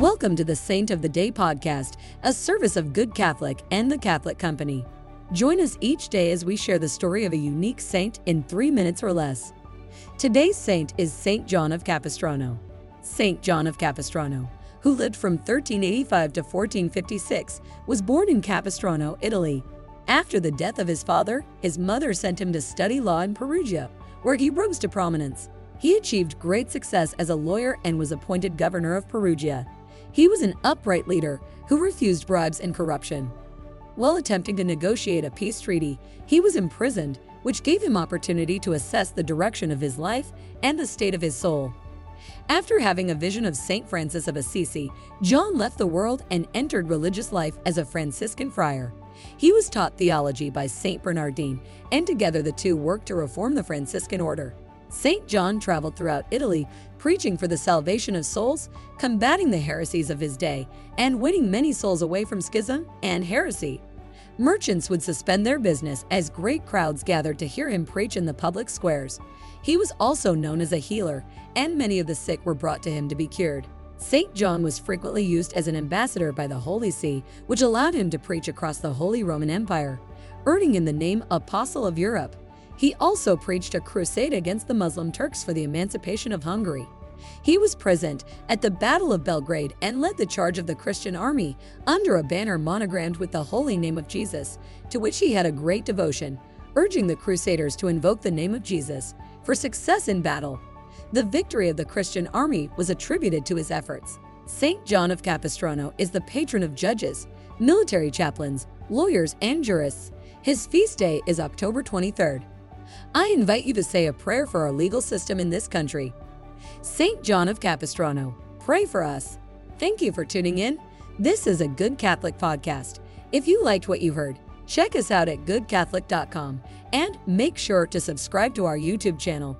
Welcome to the Saint of the Day podcast, a service of Good Catholic and the Catholic Company. Join us each day as we share the story of a unique saint in three minutes or less. Today's saint is Saint John of Capistrano. Saint John of Capistrano, who lived from 1385 to 1456, was born in Capistrano, Italy. After the death of his father, his mother sent him to study law in Perugia, where he rose to prominence. He achieved great success as a lawyer and was appointed governor of Perugia. He was an upright leader who refused bribes and corruption. While attempting to negotiate a peace treaty, he was imprisoned, which gave him opportunity to assess the direction of his life and the state of his soul. After having a vision of St. Francis of Assisi, John left the world and entered religious life as a Franciscan friar. He was taught theology by St. Bernardine, and together the two worked to reform the Franciscan order. St. John traveled throughout Italy, preaching for the salvation of souls, combating the heresies of his day, and winning many souls away from schism and heresy. Merchants would suspend their business as great crowds gathered to hear him preach in the public squares. He was also known as a healer, and many of the sick were brought to him to be cured. St. John was frequently used as an ambassador by the Holy See, which allowed him to preach across the Holy Roman Empire, earning him the name Apostle of Europe. He also preached a crusade against the Muslim Turks for the emancipation of Hungary. He was present at the Battle of Belgrade and led the charge of the Christian army under a banner monogrammed with the holy name of Jesus, to which he had a great devotion, urging the Crusaders to invoke the name of Jesus for success in battle. The victory of the Christian army was attributed to his efforts. St. John of Capistrano is the patron of judges, military chaplains, lawyers, and jurists. His feast day is October 23rd. I invite you to say a prayer for our legal system in this country. St. John of Capistrano, pray for us. Thank you for tuning in. This is a Good Catholic podcast. If you liked what you heard, check us out at goodcatholic.com and make sure to subscribe to our YouTube channel.